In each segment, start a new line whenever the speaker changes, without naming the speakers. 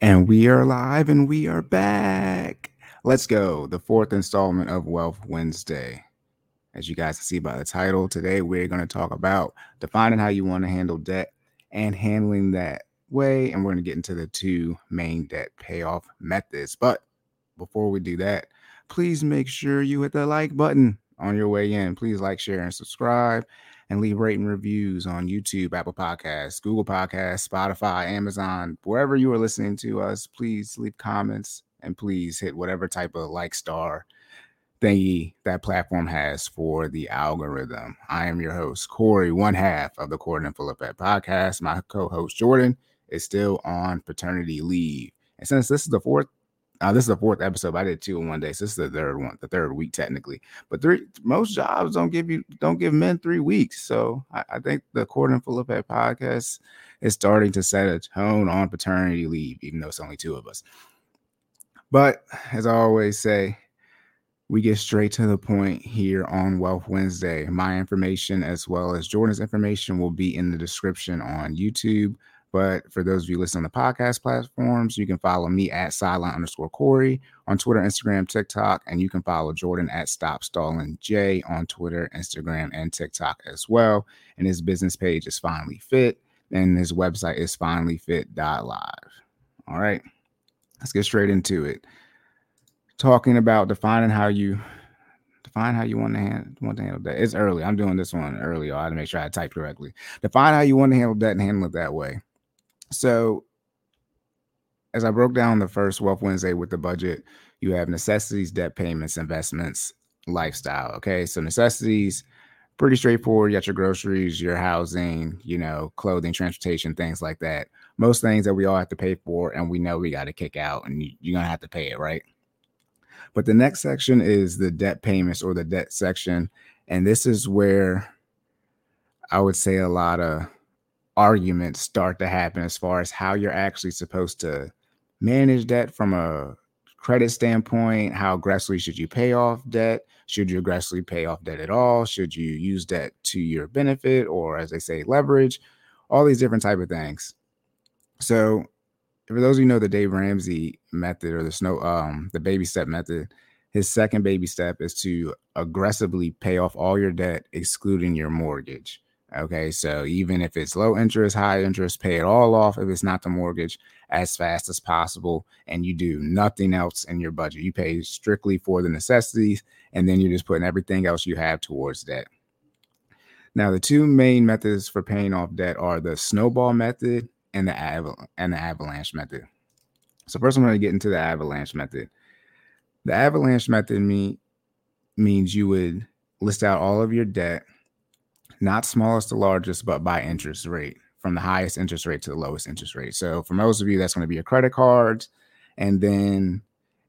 And we are live and we are back. Let's go. The fourth installment of Wealth Wednesday. As you guys can see by the title, today we're going to talk about defining how you want to handle debt and handling that way. And we're going to get into the two main debt payoff methods. But before we do that, please make sure you hit the like button on your way in. Please like, share, and subscribe and leave rating reviews on YouTube, Apple Podcasts, Google Podcasts, Spotify, Amazon, wherever you are listening to us. Please leave comments and please hit whatever type of like star thingy that platform has for the algorithm. I am your host, Corey, one half of the Corey and Philip podcast. My co-host Jordan is still on paternity leave. And since this is the fourth uh, this is the fourth episode. I did two in one day. So this is the third one, the third week technically. But three most jobs don't give you don't give men three weeks. So I, I think the Corey and Philip podcast is starting to set a tone on paternity leave, even though it's only two of us. But as I always say, we get straight to the point here on Wealth Wednesday. My information, as well as Jordan's information, will be in the description on YouTube, but for those of you listening on the podcast platforms, you can follow me at sideline underscore Corey on Twitter, Instagram, TikTok, and you can follow Jordan at Stop Stalling J on Twitter, Instagram, and TikTok as well. And his business page is Finally Fit, and his website is finallyfit.live. All right, let's get straight into it. Talking about defining how you define how you want to handle want to handle that. It's early. I'm doing this one early. I had to make sure I typed correctly. Define how you want to handle that and handle it that way. So, as I broke down the first Wealth Wednesday with the budget, you have necessities, debt payments, investments, lifestyle. Okay. So, necessities, pretty straightforward. You got your groceries, your housing, you know, clothing, transportation, things like that. Most things that we all have to pay for, and we know we got to kick out, and you're going to have to pay it, right? But the next section is the debt payments or the debt section. And this is where I would say a lot of arguments start to happen as far as how you're actually supposed to manage debt from a credit standpoint. How aggressively should you pay off debt? Should you aggressively pay off debt at all? Should you use debt to your benefit or, as they say, leverage? All these different type of things. So, for those of you know the Dave Ramsey method or the snow, um, the baby step method, his second baby step is to aggressively pay off all your debt, excluding your mortgage. Okay, so even if it's low interest, high interest, pay it all off if it's not the mortgage as fast as possible, and you do nothing else in your budget. You pay strictly for the necessities, and then you're just putting everything else you have towards debt. Now, the two main methods for paying off debt are the snowball method and the aval- and the avalanche method. So first, I'm going to get into the avalanche method. The avalanche method mean, means you would list out all of your debt not smallest to largest, but by interest rate from the highest interest rate to the lowest interest rate. So for most of you, that's going to be your credit cards. And then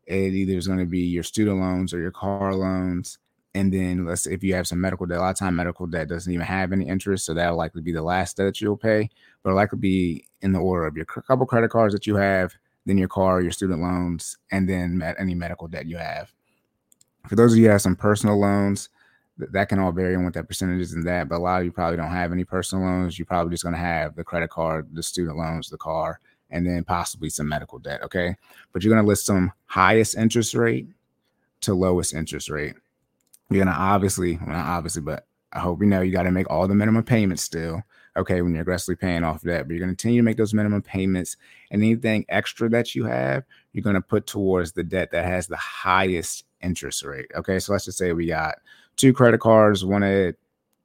it either is going to be your student loans or your car loans. And then let's say if you have some medical debt, a lot of time medical debt doesn't even have any interest. So that'll likely be the last debt that you'll pay, but it'll likely be in the order of your couple credit cards that you have, then your car, your student loans, and then any medical debt you have. For those of you who have some personal loans, that can all vary on what that percentage is and that. But a lot of you probably don't have any personal loans. You're probably just going to have the credit card, the student loans, the car, and then possibly some medical debt. Okay. But you're going to list some highest interest rate to lowest interest rate. You're going to obviously, well, not obviously, but I hope you know you got to make all the minimum payments still. Okay. When you're aggressively paying off debt, but you're going to continue to make those minimum payments and anything extra that you have, you're going to put towards the debt that has the highest interest rate. Okay. So let's just say we got two credit cards, one at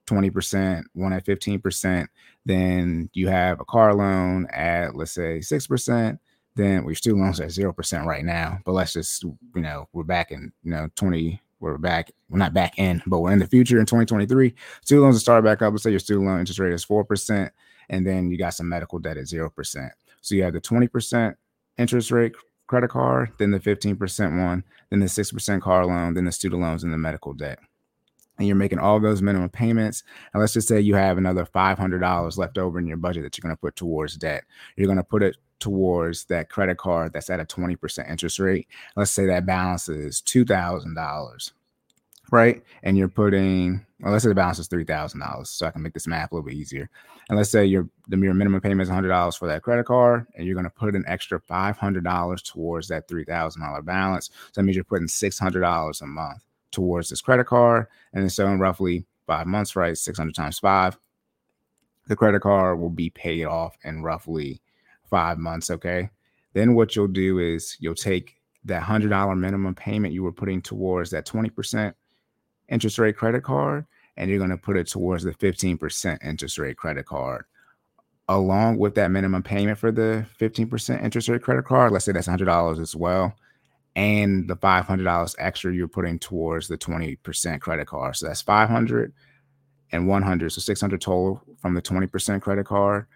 20%, one at 15%. Then you have a car loan at, let's say, 6%. Then your student loans at 0% right now. But let's just, you know, we're back in, you know, 20, we're back, we're not back in, but we're in the future in 2023. Student loans will start back up. Let's say your student loan interest rate is 4%. And then you got some medical debt at 0%. So you have the 20% interest rate credit card, then the 15% one, then the 6% car loan, then the student loans and the medical debt and you're making all those minimum payments, and let's just say you have another $500 left over in your budget that you're going to put towards debt, you're going to put it towards that credit card that's at a 20% interest rate. Let's say that balance is $2,000. right? And you're putting, well, let's say the balance is three thousand dollars, so I can make this math a little bit easier. And let's say your the your minimum payment is hundred dollars for that credit card, and you're going to put an extra five hundred dollars towards that three thousand dollar balance. So that means you're putting six hundred dollars a month towards this credit card, and then so in roughly five months, right? Six hundred times five, the credit card will be paid off in roughly five months. Okay. Then what you'll do is you'll take that hundred dollar minimum payment you were putting towards that twenty percent interest rate credit card and you're going to put it towards the 15% interest rate credit card along with that minimum payment for the 15% interest rate credit card let's say that's $100 as well and the $500 extra you're putting towards the 20% credit card. So that's 500 and 100 so 600 total from the 20% credit card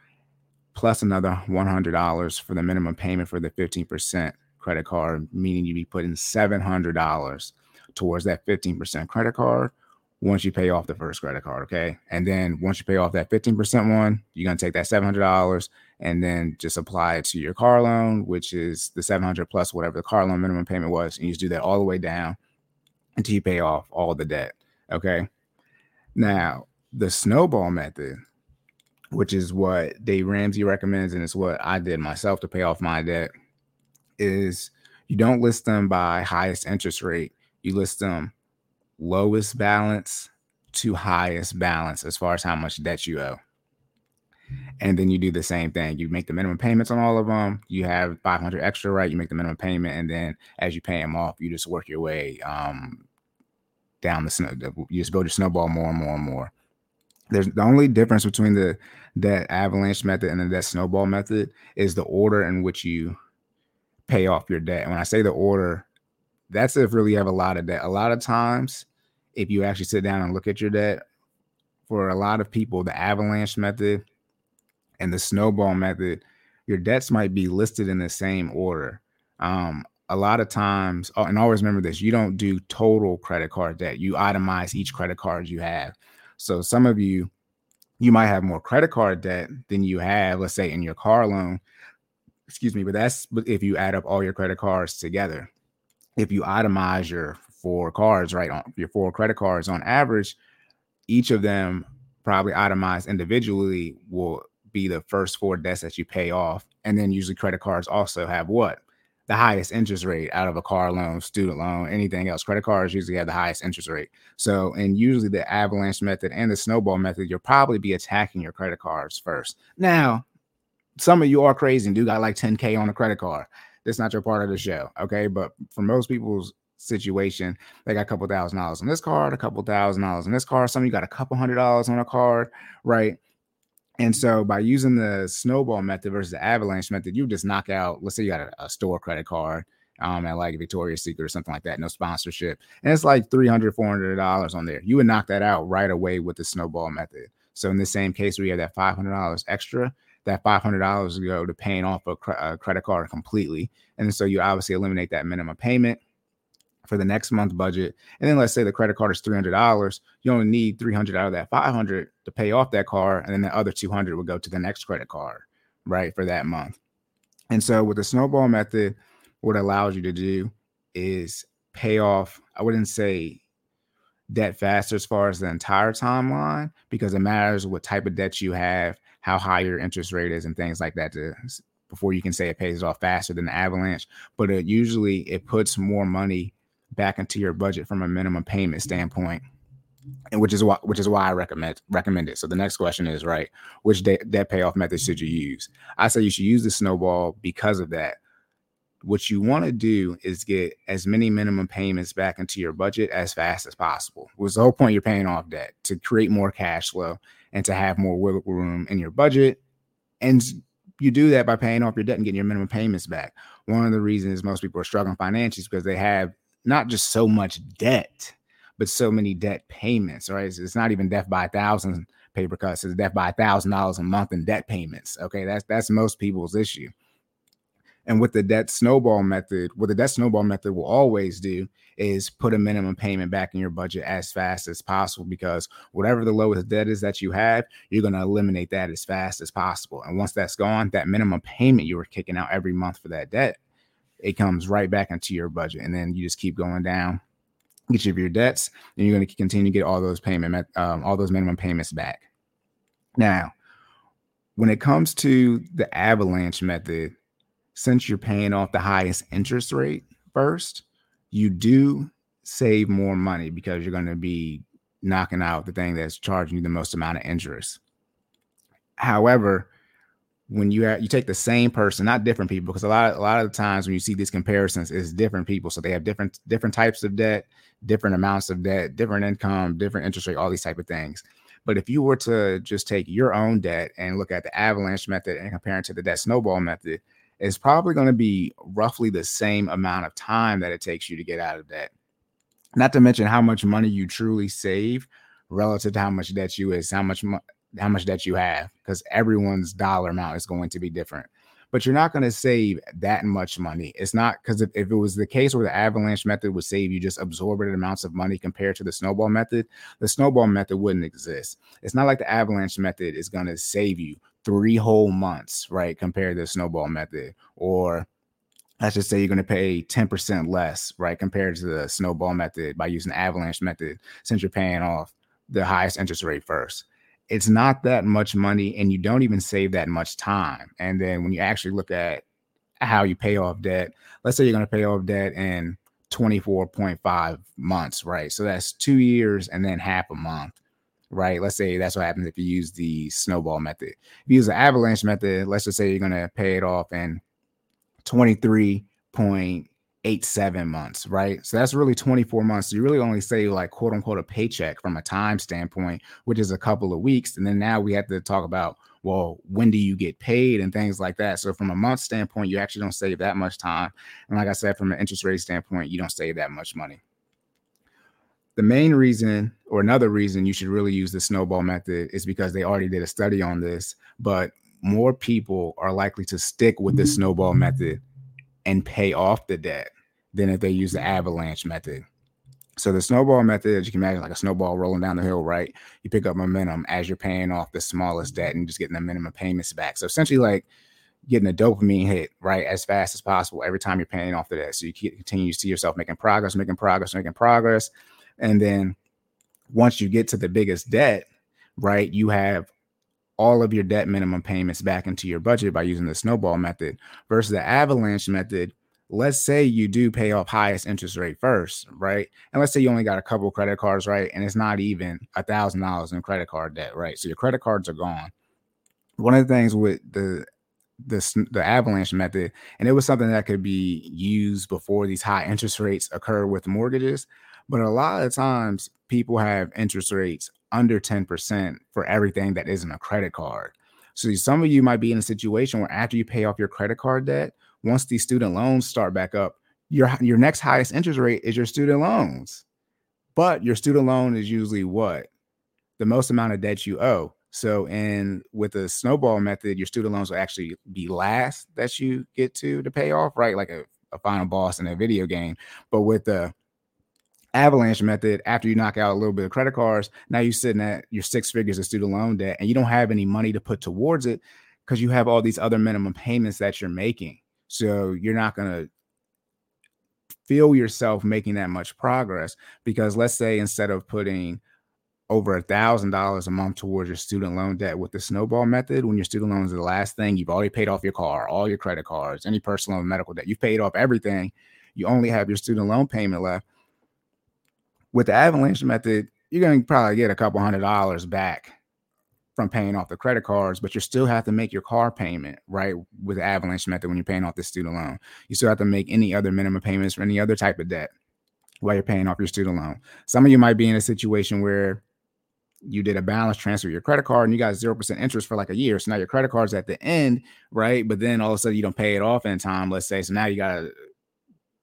plus another $100 for the minimum payment for the 15% credit card meaning you'd be putting $700 towards that 15% credit card once you pay off the first credit card. Okay. And then once you pay off that 15% one, you're going to take that $700 and then just apply it to your car loan, which is the 700 plus whatever the car loan minimum payment was. And you just do that all the way down until you pay off all the debt. Okay. Now, the snowball method, which is what Dave Ramsey recommends, and it's what I did myself to pay off my debt, is you don't list them by highest interest rate you list them lowest balance to highest balance as far as how much debt you owe. And then you do the same thing. You make the minimum payments on all of them. You have 500 extra, right? You make the minimum payment, and then as you pay them off, you just work your way um, down the snow. You just build your snowball more and more and more. There's the only difference between the that avalanche method and the debt snowball method is the order in which you pay off your debt. And when I say the order, that's if really you have a lot of debt. A lot of times, if you actually sit down and look at your debt, for a lot of people, the avalanche method and the snowball method, your debts might be listed in the same order. Um, a lot of times, oh, and always remember this: you don't do total credit card debt. You itemize each credit card you have. So some of you, you might have more credit card debt than you have, let's say, in your car loan. Excuse me, but that's if you add up all your credit cards together if you itemize your four cards, right, on your four credit cards on average, each of them probably itemized individually will be the first four debts that you pay off. And then usually credit cards also have what? The highest interest rate out of a car loan, student loan, anything else. Credit cards usually have the highest interest rate. So, and usually the avalanche method and the snowball method, you'll probably be attacking your credit cards first. Now, some of you are crazy and do got like 10K on a credit card that's not your part of the show. Okay. But for most people's situation, they got a couple thousand dollars on this card, a couple thousand dollars on this card. Some you got a couple hundred dollars on a card, right? And so by using the snowball method versus the avalanche method, you just knock out, let's say you got a, a store credit card um, at like Victoria's Secret or something like that, no sponsorship. And it's like $300, $400 on there. You would knock that out right away with the snowball method. So in the same case, we have that $500 extra that $500 go to paying off a, cre- a credit card completely. And so you obviously eliminate that minimum payment for the next month budget. And then let's say the credit card is $300. You only need 300 out of that 500 to pay off that car. And then the other 200 would go to the next credit card, right? For that month. And so with the snowball method, what it allows you to do is pay off, I wouldn't say debt faster as far as the entire timeline because it matters what type of debt you have how high your interest rate is and things like that to before you can say it pays off faster than the avalanche but it usually it puts more money back into your budget from a minimum payment standpoint and which is why which is why I recommend recommend it. So the next question is right, which debt, debt payoff method should you use? I say you should use the snowball because of that. What you want to do is get as many minimum payments back into your budget as fast as possible. Was the whole point you're paying off debt to create more cash flow and to have more wiggle room in your budget. And you do that by paying off your debt and getting your minimum payments back. One of the reasons most people are struggling financially is because they have not just so much debt, but so many debt payments, right? It's, it's not even death by a thousand paper cuts, it's death by a thousand dollars a month in debt payments. Okay, that's that's most people's issue. And with the debt snowball method, what the debt snowball method will always do is put a minimum payment back in your budget as fast as possible because whatever the lowest debt is that you have, you're going to eliminate that as fast as possible. And once that's gone, that minimum payment you were kicking out every month for that debt, it comes right back into your budget. And then you just keep going down get of your debts, and you're going to continue to get all those payment, um, all those minimum payments back. Now, when it comes to the avalanche method, since you're paying off the highest interest rate first, you do save more money because you're going to be knocking out the thing that's charging you the most amount of interest. However, when you have, you take the same person, not different people, because a lot of, a lot of the times when you see these comparisons, it's different people. So they have different different types of debt, different amounts of debt, different income, different interest rate, all these type of things. But if you were to just take your own debt and look at the avalanche method and compare it to the debt snowball method, it's probably going to be roughly the same amount of time that it takes you to get out of debt. Not to mention how much money you truly save relative to how much debt you is, how much mo- how much debt you have because everyone's dollar amount is going to be different. But you're not going to save that much money. It's not because if, if it was the case where the avalanche method would save you just absorbent amounts of money compared to the snowball method, the snowball method wouldn't exist. It's not like the avalanche method is going to save you three whole months, right? Compared to the snowball method, or let's just say you're going to pay 10% less, right? Compared to the snowball method by using the avalanche method, since you're paying off the highest interest rate first it's not that much money and you don't even save that much time. And then when you actually look at how you pay off debt, let's say you're going to pay off debt in 24.5 months, right? So that's two years and then half a month, right? Let's say that's what happens if you use the snowball method. If you use the avalanche method, let's just say you're going to pay it off in 23 point eight, seven months, right? So that's really 24 months. So you really only say like quote unquote a paycheck from a time standpoint, which is a couple of weeks. And then now we have to talk about, well, when do you get paid and things like that. So from a month standpoint, you actually don't save that much time. And like I said, from an interest rate standpoint, you don't save that much money. The main reason, or another reason you should really use the snowball method is because they already did a study on this, but more people are likely to stick with the mm-hmm. snowball method and pay off the debt than if they use the mm. avalanche method. So the snowball method, as you can imagine, like a snowball rolling down the hill, right? You pick up momentum as you're paying off the smallest debt and just getting the minimum payments back. So essentially, like getting a dopamine hit, right, as fast as possible every time you're paying off the debt. So you continue to see yourself making progress, making progress, making progress, and then once you get to the biggest debt, right, you have all of your debt minimum payments back into your budget by using the snowball method versus the avalanche method. Let's say you do pay off highest interest rate first right? And let's say you only got a couple credit cards right? And it's not even a thousand dollars in credit card debt right? So your credit cards are gone. One of the things with the the, the avalanche method and it was something that could be used before these high interest rates occur with mortgages but a lot of times people have interest rates under 10% for everything that isn't a credit card. So some of you might be in a situation where after you pay off your credit card debt, once these student loans start back up, your your next highest interest rate is your student loans. But your student loan is usually what? The most amount of debt you owe. So in with the snowball method, your student loans will actually be last that you get to to pay off, right? Like a, a final boss in a video game. But with the avalanche method after you knock out a little bit of credit cards. Now you're sitting at your six figures of student loan debt and you don't have any money to put towards it because you have all these other minimum payments that you're making. So you're not going to feel yourself making that much progress because let's say instead of putting over a thousand dollars a month towards your student loan debt with the snowball method when your student loans are the last thing you've already paid off your car all your credit cards any personal and medical debt you've paid off everything. You only have your student loan payment left with the avalanche method, you're going to probably get a couple hundred dollars back from paying off the credit cards, but you still have to make your car payment, right? With the avalanche method when you're paying off the student loan. You still have to make any other minimum payments for any other type of debt while you're paying off your student loan. Some of you might be in a situation where you did a balance transfer your credit card and you got 0% interest for like a year. So now your credit card's at the end, right? But then all of a sudden you don't pay it off in time, let's say. So now you got to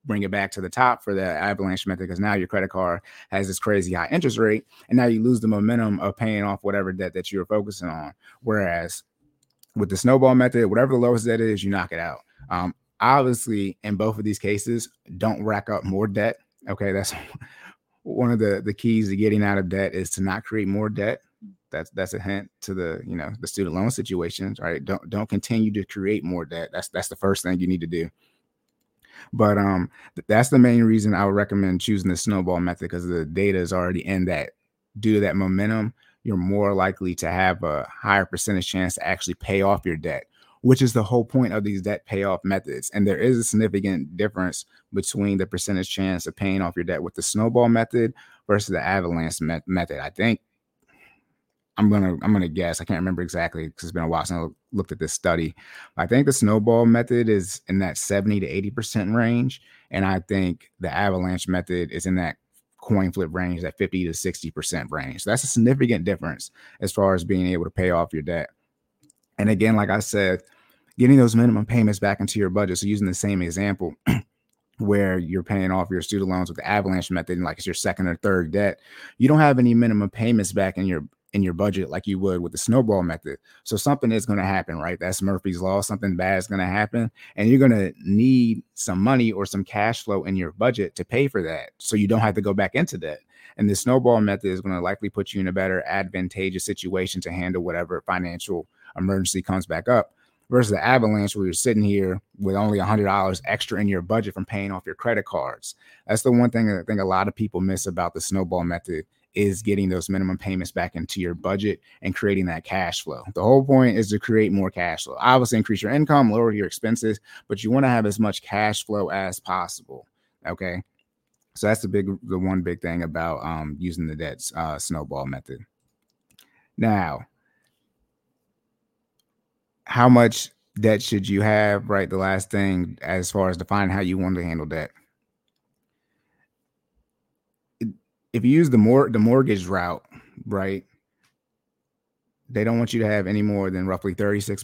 bring it back to the top for the avalanche method because now your credit card has this crazy high interest rate and now you lose the momentum of paying off whatever debt that you're focusing on. Whereas with the snowball method whatever the lowest debt is you knock it out. Um, obviously in both of these cases don't rack up more debt okay? That's one of the the keys to getting out of debt is to not create more debt. That's that's a hint to the you know the student loan situations right? Don't don't continue to create more debt. That's that's the first thing you need to do But um, that's the main reason I would recommend choosing the snowball method because the data is already in that. Due to that momentum, you're more likely to have a higher percentage chance to actually pay off your debt, which is the whole point of these debt payoff methods. And there is a significant difference between the percentage chance of paying off your debt with the snowball method versus the avalanche method. I think I'm gonna I'm gonna guess. I can't remember exactly because it's been a while since looked at this study. I think the snowball method is in that 70 to 80 percent range, and I think the avalanche method is in that coin flip range, that 50 to 60 percent range. So that's a significant difference as far as being able to pay off your debt. And again, like I said, getting those minimum payments back into your budget. So using the same example. where you're paying off your student loans with the avalanche method and like it's your second or third debt you don't have any minimum payments back in your in your budget like you would with the snowball method. So something is going to happen, right? That's Murphy's law. Something bad is going to happen, and you're going to need some money or some cash flow in your budget to pay for that, so you don't have to go back into debt. And the snowball method is going to likely put you in a better advantageous situation to handle whatever financial emergency comes back up. Versus the avalanche, where you're sitting here with only $100 extra in your budget from paying off your credit cards. That's the one thing I think a lot of people miss about the snowball method is getting those minimum payments back into your budget and creating that cash flow. The whole point is to create more cash flow. Obviously, increase your income, lower your expenses, but you want to have as much cash flow as possible. Okay. So that's the big, the one big thing about um, using the debt uh, snowball method. Now, how much debt should you have? Right. The last thing, as far as defining how you want to handle debt. If you use the more the mortgage route, right? They don't want you to have any more than roughly 36%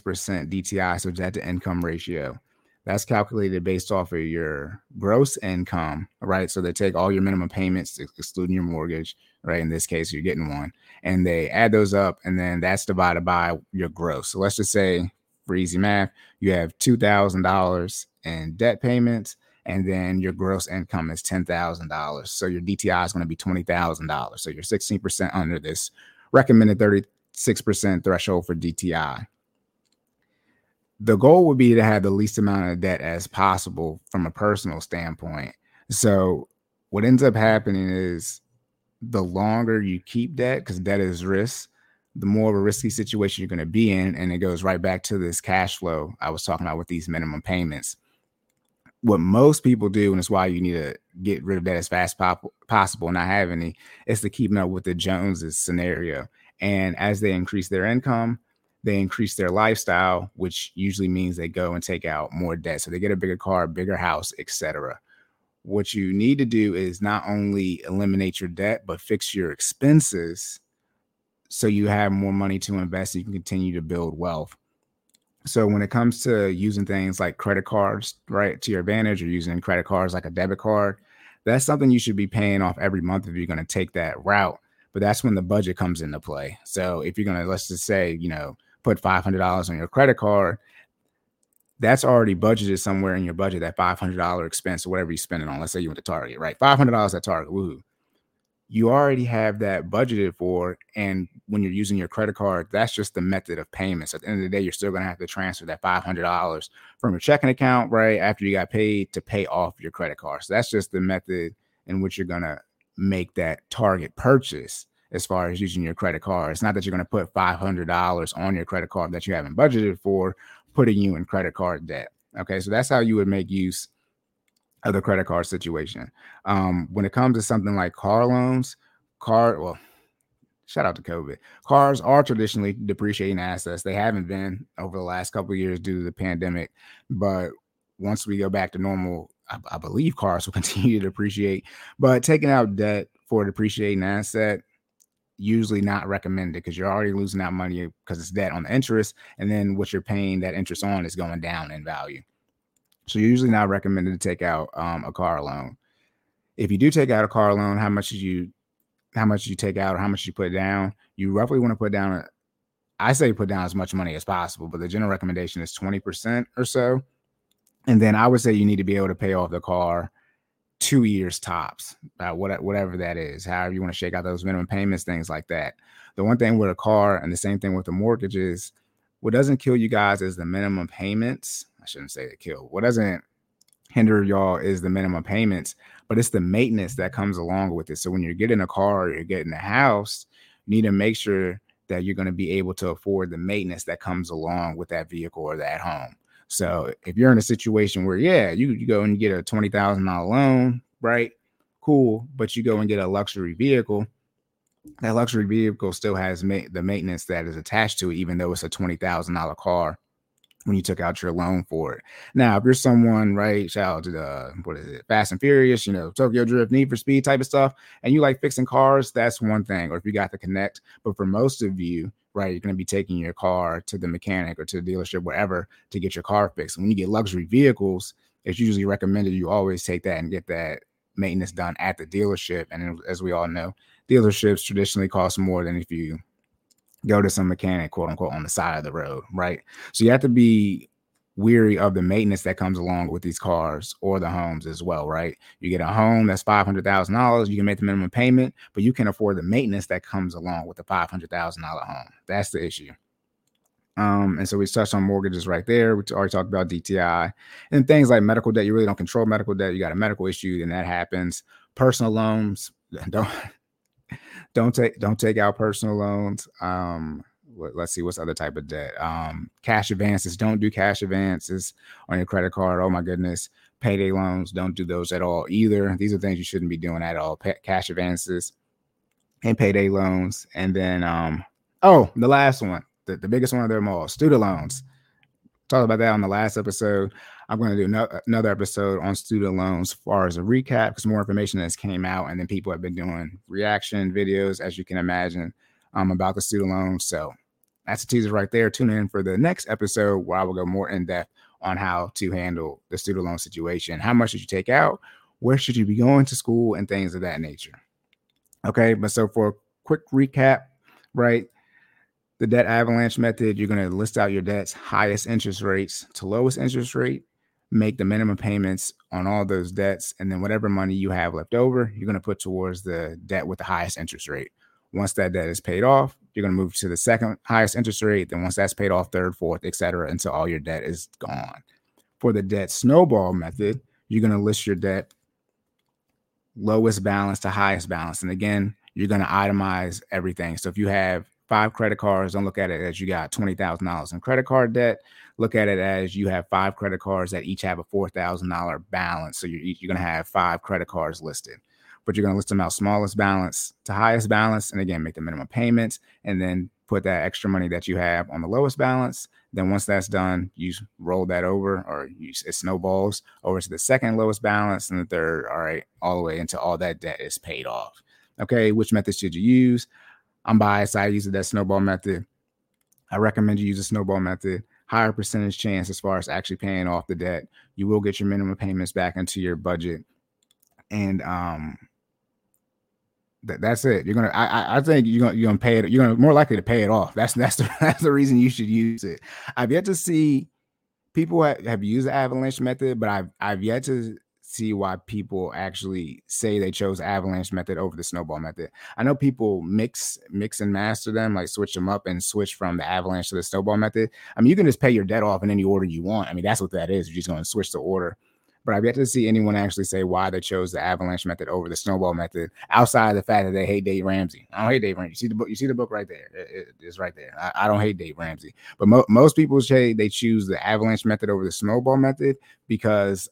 DTI, so debt to income ratio. That's calculated based off of your gross income, right? So they take all your minimum payments, excluding your mortgage, right? In this case, you're getting one, and they add those up, and then that's divided by your gross. So let's just say, for easy math, you have two thousand dollars in debt payments, and then your gross income is $10,000. So your DTI is going to be $20,000. So you're 16% under this recommended 36% threshold for DTI. The goal would be to have the least amount of debt as possible from a personal standpoint. So what ends up happening is the longer you keep debt, because debt is risk, the more of a risky situation you're going to be in. And it goes right back to this cash flow I was talking about with these minimum payments what most people do, and it's why you need to get rid of that as fast pop- possible not have any, is to keep up with the Joneses scenario. And as they increase their income, they increase their lifestyle, which usually means they go and take out more debt. So they get a bigger car, bigger house, etc. What you need to do is not only eliminate your debt, but fix your expenses so you have more money to invest and you can continue to build wealth. So when it comes to using things like credit cards, right, to your advantage, or using credit cards like a debit card, that's something you should be paying off every month if you're going to take that route. But that's when the budget comes into play. So if you're going to, let's just say, you know, put $500 on your credit card, that's already budgeted somewhere in your budget, that $500 expense or whatever you spend it on. Let's say you went to Target, right? $500 at Target, woohoo you already have that budgeted for. And when you're using your credit card, that's just the method of payments. At the end of the day, you're still going to have to transfer that $500 from your checking account, right? After you got paid to pay off your credit card. So that's just the method in which you're going to make that target purchase as far as using your credit card. It's not that you're going to put $500 on your credit card that you haven't budgeted for, putting you in credit card debt. Okay. So that's how you would make use of the credit card situation. Um, when it comes to something like car loans, car well, shout out to COVID. Cars are traditionally depreciating assets. They haven't been over the last couple of years due to the pandemic, but once we go back to normal, I, I believe cars will continue to depreciate. But taking out debt for a depreciating asset usually not recommended because you're already losing out money because it's debt on the interest, and then what you're paying that interest on is going down in value. So you're usually not recommended to take out um, a car loan. If you do take out a car loan, how much you how much you take out or how much you put down, you roughly want to put down a, I say put down as much money as possible, but the general recommendation is 20% or so. And then I would say you need to be able to pay off the car two years tops, uh, whatever that is, however you want to shake out those minimum payments, things like that. The one thing with a car and the same thing with the mortgage is what doesn't kill you guys is the minimum payments I shouldn't say it kill. What doesn't hinder y'all is the minimum payments, but it's the maintenance that comes along with it. So when you're getting a car or you're getting a house, you need to make sure that you're going to be able to afford the maintenance that comes along with that vehicle or that home. So if you're in a situation where, yeah, you, you go and get a $20,000 loan, right? Cool. But you go and get a luxury vehicle, that luxury vehicle still has ma- the maintenance that is attached to it, even though it's a $20,000 car when you took out your loan for it. Now, if you're someone, right, shout out to the what is it, Fast and Furious, you know, Tokyo Drift, Need for Speed type of stuff, and you like fixing cars, that's one thing. Or if you got the connect, but for most of you, right, you're going to be taking your car to the mechanic or to the dealership, wherever, to get your car fixed. when you get luxury vehicles, it's usually recommended you always take that and get that maintenance done at the dealership. And as we all know, dealerships traditionally cost more than if you go to some mechanic, quote unquote, on the side of the road, right? So you have to be weary of the maintenance that comes along with these cars or the homes as well, right? You get a home that's five hundred thousand dollars, you can make the minimum payment, but you can afford the maintenance that comes along with the five hundred thousand dollar home. That's the issue. Um, and so we touched on mortgages right there. We already talked about DTI and things like medical debt. You really don't control medical debt. You got a medical issue, and that happens. Personal loans, don't don't take don't take out personal loans. Um, let's see what's other type of debt. Um, cash advances. Don't do cash advances on your credit card. Oh my goodness. Payday loans. Don't do those at all either. These are things you shouldn't be doing at all. cash advances and payday loans. And then um, oh, the last one, the, the biggest one of them all, student loans. Talked about that on the last episode. I'm going to do no, another episode on student loans as far as a recap because more information has came out and then people have been doing reaction videos, as you can imagine, um, about the student loans. So that's a teaser right there. Tune in for the next episode where I will go more in depth on how to handle the student loan situation. How much should you take out? Where should you be going to school and things of that nature? Okay, but so for a quick recap, right? The debt avalanche method, you're going to list out your debts, highest interest rates to lowest interest rate, make the minimum payments on all those debts, and then whatever money you have left over, you're going to put towards the debt with the highest interest rate. Once that debt is paid off, you're going to move to the second highest interest rate. Then once that's paid off, third, fourth, etc., until all your debt is gone. For the debt snowball method, you're going to list your debt lowest balance to highest balance, and again, you're going to itemize everything. So if you have five credit cards, don't look at it as you got twenty thousand dollars in credit card debt look at it as you have five credit cards that each have a $4,000 balance. So you're, you're going to have five credit cards listed, but you're going to list them out smallest balance to highest balance. And again, make the minimum payments and then put that extra money that you have on the lowest balance. Then once that's done, you roll that over or you, it snowballs over to the second lowest balance and the third, all right, all the way until all that debt is paid off. Okay, which method should you use? I'm biased. I use debt snowball method. I recommend you use the snowball method higher percentage chance as far as actually paying off the debt. You will get your minimum payments back into your budget, and um, that, that's it. You're gonna. I, I think you're gonna you're gonna pay it. You're gonna more likely to pay it off. That's that's the that's the reason you should use it. I've yet to see people have, have used the avalanche method, but I've I've yet to see why people actually say they chose avalanche method over the snowball method. I know people mix mix and master them, like switch them up and switch from the avalanche to the snowball method. I mean, you can just pay your debt off in any order you want. I mean, that's what that is. You're just going to switch the order. But I've yet to see anyone actually say why they chose the avalanche method over the snowball method, outside of the fact that they hate Dave Ramsey. I don't hate Dave Ramsey. You see the book. You see the book right there. It, it, it's right there. I, I, don't hate Dave Ramsey, but mo- most people say they choose the avalanche method over the snowball method because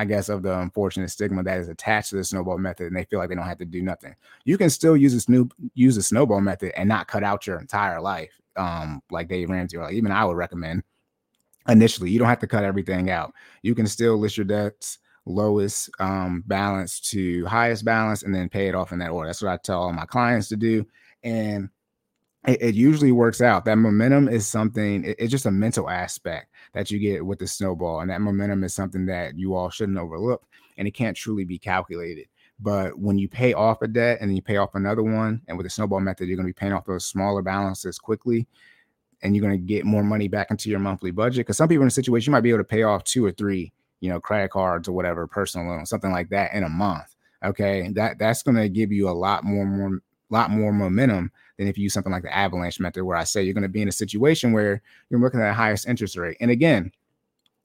I guess, of the unfortunate stigma that is attached to the snowball method, and they feel like they don't have to do nothing. You can still use a snoop use a snowball method and not cut out your entire life, um, like Dave Ramsey or like even I would recommend. Initially, you don't have to cut everything out. You can still list your debts lowest um, balance to highest balance, and then pay it off in that order. That's what I tell all my clients to do, and it, it, usually works out. That momentum is something, it, it's just a mental aspect that you get with the snowball. And that momentum is something that you all shouldn't overlook. And it can't truly be calculated. But when you pay off a debt and then you pay off another one, and with the snowball method, you're going to be paying off those smaller balances quickly and you're going to get more money back into your monthly budget. Because some people in a situation, you might be able to pay off two or three, you know, credit cards or whatever, personal loans, something like that in a month. Okay. That that's going to give you a lot more, more lot more momentum than if you use something like the avalanche method, where I say you're going to be in a situation where you're looking at the highest interest rate. And again,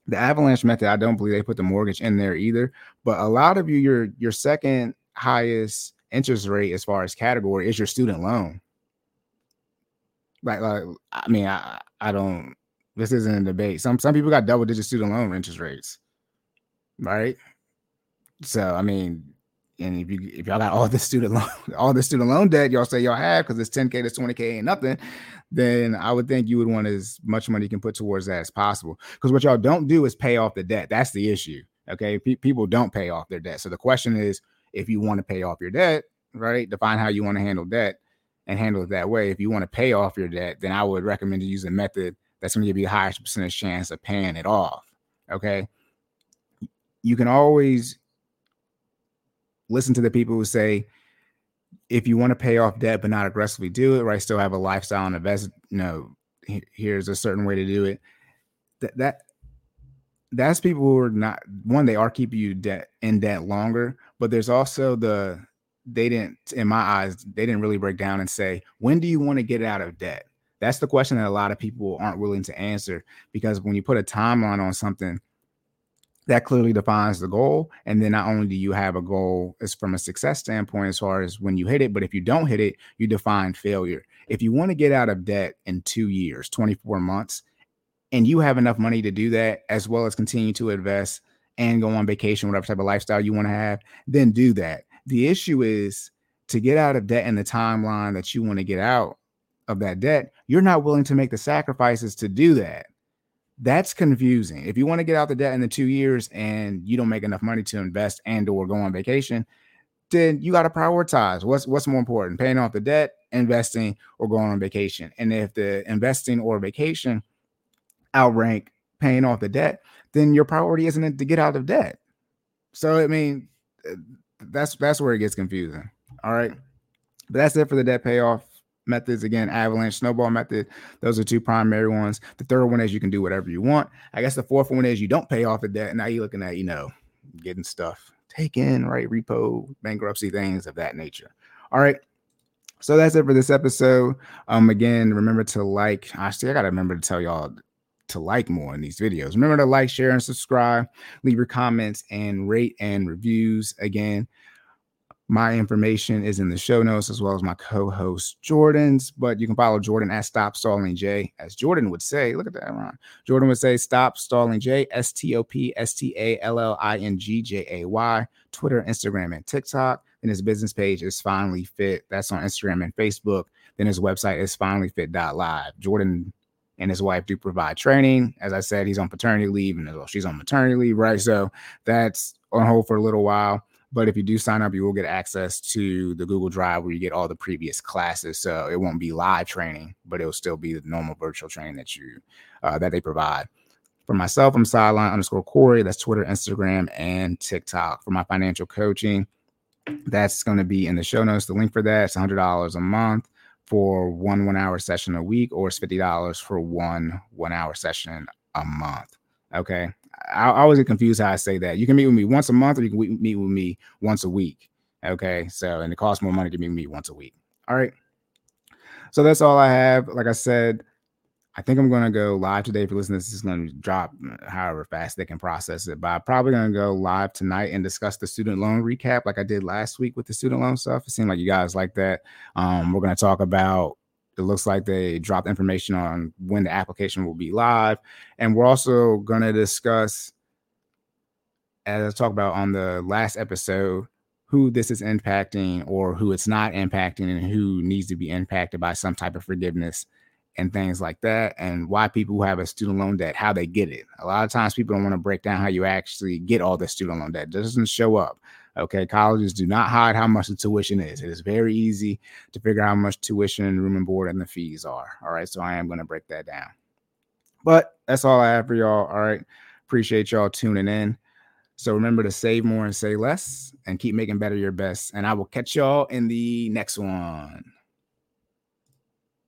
the avalanche method, I don't believe they put the mortgage in there either. But a lot of you, your your second highest interest rate as far as category is your student loan. Like, like I mean, I I don't. This isn't a debate. Some some people got double digit student loan interest rates, right? So I mean, and if you if y'all got all the student loan all the student loan debt y'all say y'all have because it's 10k to 20k ain't nothing, then I would think you would want as much money you can put towards that as possible. Because what y'all don't do is pay off the debt. That's the issue. Okay, P- people don't pay off their debt. So the question is, if you want to pay off your debt, right? Define how you want to handle debt and handle it that way. If you want to pay off your debt, then I would recommend to use a method that's going to give you the highest percentage chance of paying it off. Okay. You can always listen to the people who say, if you want to pay off debt but not aggressively do it, right? Still have a lifestyle and invest. You know, here's a certain way to do it. That that that's people who are not one. They are keeping you debt in debt longer, but there's also the they didn't, in my eyes, they didn't really break down and say when do you want to get out of debt. That's the question that a lot of people aren't willing to answer because when you put a timeline on something, that clearly defines the goal. And then not only do you have a goal as from a success standpoint, as far as when you hit it, but if you don't hit it, you define failure. If you want to get out of debt in two years, 24 months, and you have enough money to do that, as well as continue to invest and go on vacation, whatever type of lifestyle you want to have, then do that. The issue is to get out of debt in the timeline that you want to get out of that debt, you're not willing to make the sacrifices to do that that's confusing. If you want to get out the debt in the two years and you don't make enough money to invest and or go on vacation, then you got to prioritize what's what's more important, paying off the debt, investing, or going on vacation. And if the investing or vacation outrank paying off the debt, then your priority isn't to get out of debt. So I mean, uh, that's that's where it gets confusing. All right. But that's it for the debt payoff methods. Again avalanche snowball method those are two primary ones. The third one is you can do whatever you want. I guess the fourth one is you don't pay off the debt. Now you're looking at you know getting stuff taken right? Repo bankruptcy things of that nature. All right. So that's it for this episode. Um again remember to like actually i gotta remember to tell y'all to like more in these videos. Remember to like share and subscribe. Leave your comments and rate and reviews. Again my information is in the show notes as well as my co-host Jordan's, but you can follow Jordan at Stop Stalling J. As Jordan would say, look at that, Ron. Jordan would say Stop Stalling J, S T O P S T A L L I N G J A Y, Twitter, Instagram, and TikTok. Then his business page is Finally Fit. That's on Instagram and Facebook. Then his website is finallyfit.live. Jordan and his wife do provide training. As I said, he's on paternity leave and as well she's on maternity leave, right? So that's on hold for a little while. But if you do sign up, you will get access to the Google Drive where you get all the previous classes. So it won't be live training, but it'll still be the normal virtual training that you uh, that they provide. For myself, I'm sideline underscore Corey. That's Twitter, Instagram, and TikTok. For my financial coaching, that's going to be in the show notes. The link for that is $100 a month for one one hour session a week, or it's $50 for one one hour session a month. Okay. I, I always get confused how I say that. You can meet with me once a month, or you can meet with me once a week. Okay, so and it costs more money to meet with me once a week. All right. So that's all I have. Like I said, I think I'm gonna go live today. If you listen, this is gonna drop however fast they can process it. But I'm probably gonna go live tonight and discuss the student loan recap, like I did last week with the student loan stuff. It seemed like you guys like that. Um, we're gonna talk about it looks like they dropped information on when the application will be live. And we're also going to discuss, as I talked about on the last episode, who this is impacting or who it's not impacting and who needs to be impacted by some type of forgiveness and things like that and why people who have a student loan debt how they get it. A lot of times people don't want to break down how you actually get all the student loan debt. It doesn't show up Okay, colleges do not hide how much the tuition is. It is very easy to figure out how much tuition, room and board, and the fees are. All right, so I am going to break that down. But that's all I have for y'all. All right, appreciate y'all tuning in. So remember to save more and say less and keep making better your best. And I will catch y'all in the next one.